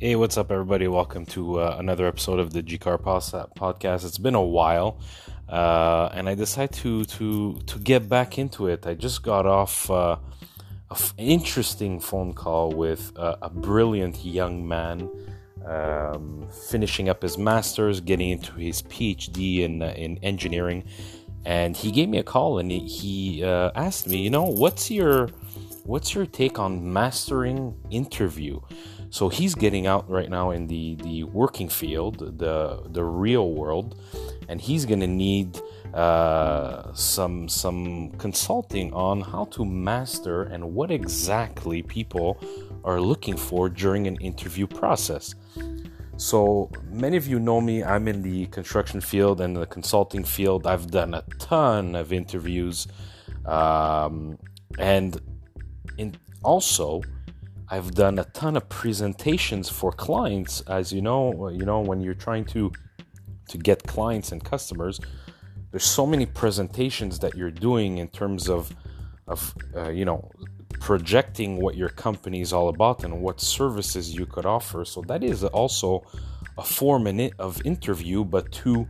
Hey, what's up, everybody? Welcome to uh, another episode of the GICAR podcast. It's been a while, uh, and I decided to to to get back into it. I just got off uh, an f- interesting phone call with a brilliant young man, um, finishing up his master's, getting into his PhD in uh, in engineering, and he gave me a call and he, he uh, asked me, you know, what's your what's your take on mastering interview? So he's getting out right now in the, the working field, the the real world, and he's gonna need uh, some some consulting on how to master and what exactly people are looking for during an interview process. So many of you know me. I'm in the construction field and the consulting field. I've done a ton of interviews, um, and in also I've done a ton of presentations for clients. As you know, you know when you're trying to to get clients and customers, there's so many presentations that you're doing in terms of of uh, you know projecting what your company is all about and what services you could offer. So that is also a form of interview, but to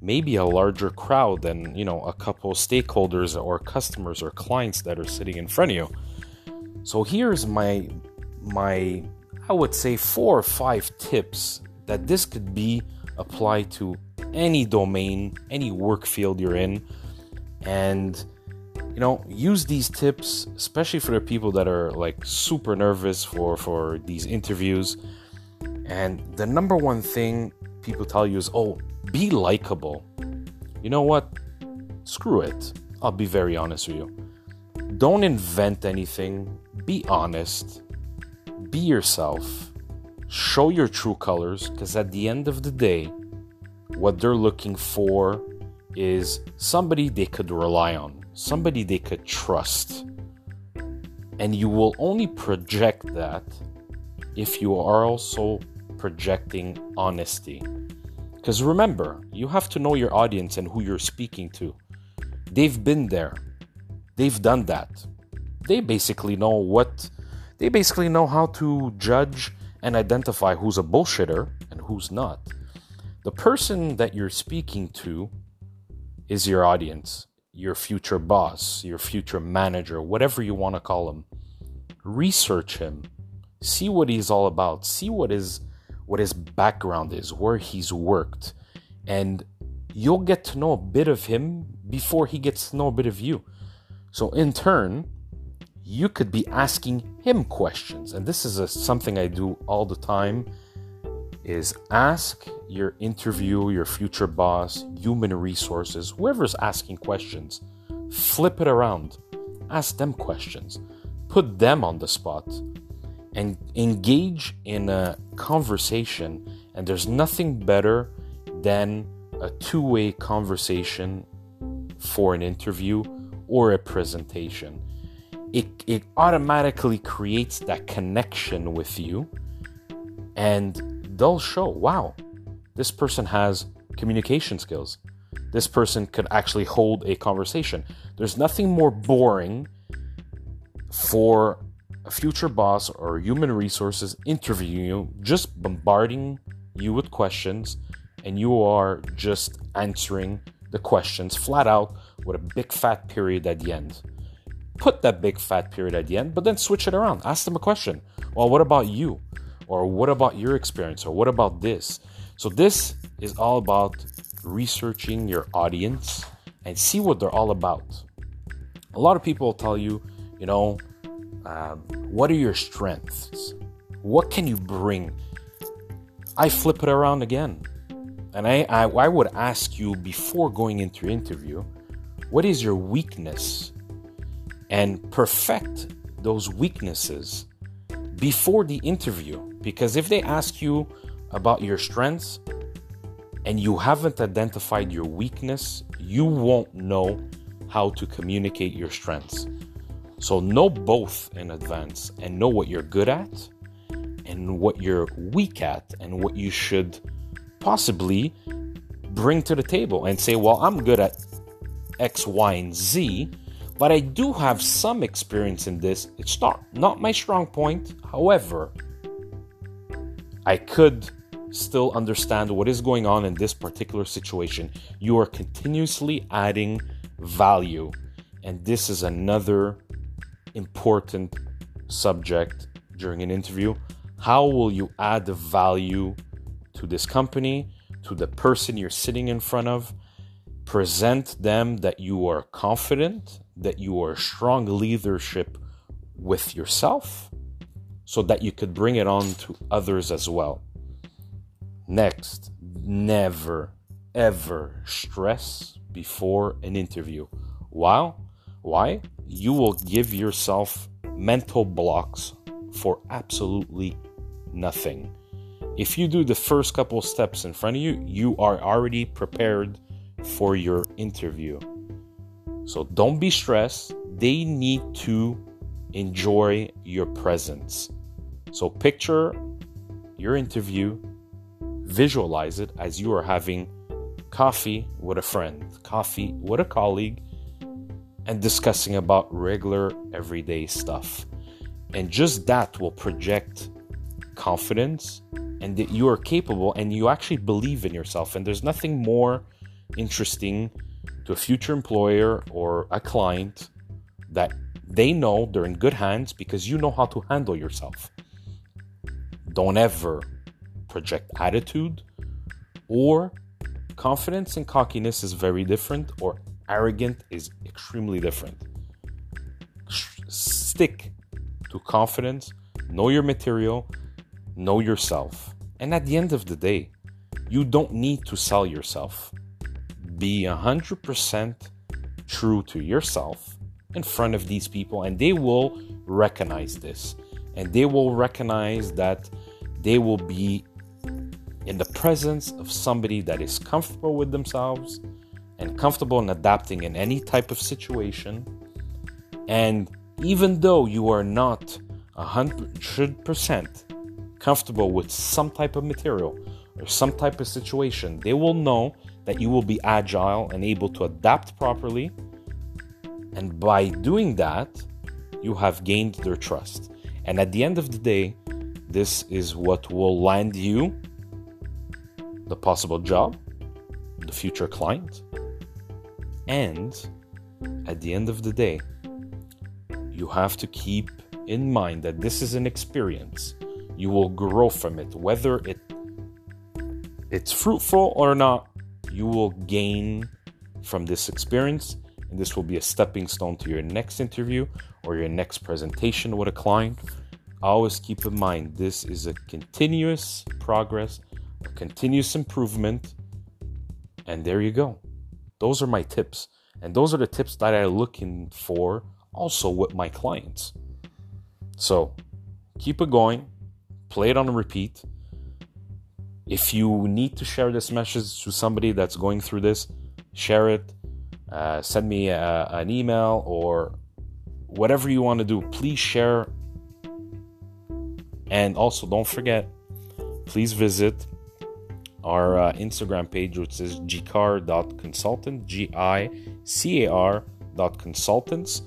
maybe a larger crowd than you know a couple stakeholders or customers or clients that are sitting in front of you. So here's my my, I would say, four or five tips that this could be applied to any domain, any work field you're in. And, you know, use these tips, especially for the people that are like super nervous for, for these interviews. And the number one thing people tell you is, oh, be likable. You know what? Screw it. I'll be very honest with you. Don't invent anything. Be honest be yourself, show your true colors, because at the end of the day, what they're looking for is somebody they could rely on, somebody they could trust. And you will only project that if you are also projecting honesty. Because remember, you have to know your audience and who you're speaking to. They've been there, they've done that. They basically know what they basically know how to judge and identify who's a bullshitter and who's not. The person that you're speaking to is your audience, your future boss, your future manager, whatever you want to call him. Research him. See what he's all about. See what his what his background is, where he's worked, and you'll get to know a bit of him before he gets to know a bit of you. So in turn, you could be asking him questions. And this is a, something i do all the time is ask your interview your future boss human resources whoever's asking questions flip it around. Ask them questions. Put them on the spot and engage in a conversation. And there's nothing better than a two-way conversation for an interview or a presentation it, it automatically creates that connection with you. And they'll show wow this person has communication skills. This person could actually hold a conversation. There's nothing more boring for a future boss or human resources interviewing you just bombarding you with questions and you are just answering the questions flat out with a big fat period at the end put that big fat period at the end, but then switch it around. Ask them a question. Well, what about you? Or what about your experience? Or what about this? So, this is all about researching your audience and see what they're all about. A lot of people tell you, you know, um, what are your strengths? What can you bring? I flip it around again. And I, I, I would ask you before going into your interview, what is your weakness? And perfect those weaknesses before the interview. Because if they ask you about your strengths and you haven't identified your weakness, you won't know how to communicate your strengths. So, know both in advance and know what you're good at and what you're weak at and what you should possibly bring to the table and say, Well, I'm good at X, Y, and Z but I do have some experience in this. It's not not my strong point. However, I could still understand what is going on in this particular situation. You are continuously adding value. And this is another important subject during an interview. How will you add value to this company, to the person you're sitting in front of? Present them that you are confident, that you are strong leadership with yourself, so that you could bring it on to others as well. Next, never ever stress before an interview. Wow. Why? You will give yourself mental blocks for absolutely nothing. If you do the first couple steps in front of you, you are already prepared for your interview. So don't be stressed. They need to enjoy your presence. So picture your interview, visualize it as you are having coffee with a friend, coffee with a colleague, and discussing about regular everyday stuff. And just that will project confidence and that you are capable and you actually believe in yourself. And there's nothing more interesting to a future employer or a client that they know they're in good hands because you know how to handle yourself. Don't ever project attitude or confidence and cockiness is very different or arrogant is extremely different. Stick to confidence, know your material, know yourself. And at the end of the day, you don't need to sell yourself. Be 100% true to yourself in front of these people, and they will recognize this. And they will recognize that they will be in the presence of somebody that is comfortable with themselves and comfortable in adapting in any type of situation. And even though you are not 100% comfortable with some type of material or some type of situation, they will know that you will be agile and able to adapt properly. And by doing that, you have gained their trust. And at the end of the day, this is what will land you the possible job, the future client, and at the end of the day, you have to keep in mind that this is an experience. You will grow from it, whether it it's fruitful or not. You will gain from this experience, and this will be a stepping stone to your next interview or your next presentation with a client. Always keep in mind this is a continuous progress, a continuous improvement, and there you go. Those are my tips. And those are the tips that I'm looking for also with my clients. So keep it going, play it on repeat. If you need to share this message to somebody that's going through this, share it. Uh, send me a, an email or whatever you want to do. Please share. And also, don't forget, please visit our uh, Instagram page, which is gicar.consultant, G I C A R dot consultants.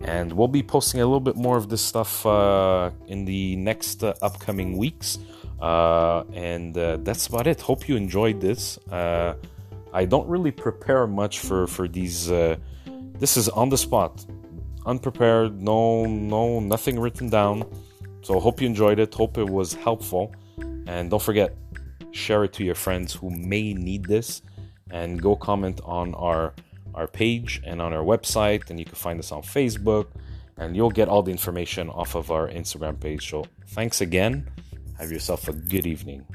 And we'll be posting a little bit more of this stuff uh, in the next uh, upcoming weeks. Uh, and uh, that's about it. Hope you enjoyed this. Uh, I don't really prepare much for for these. this is on the spot, unprepared. No, no, nothing written down. So hope you enjoyed it. Hope it was helpful. And don't forget, share it to your friends who may need this, and go comment on our our page and on our website, and you can find us on Facebook, and you'll get all the information off of our Instagram page. So thanks again. Have yourself a good evening.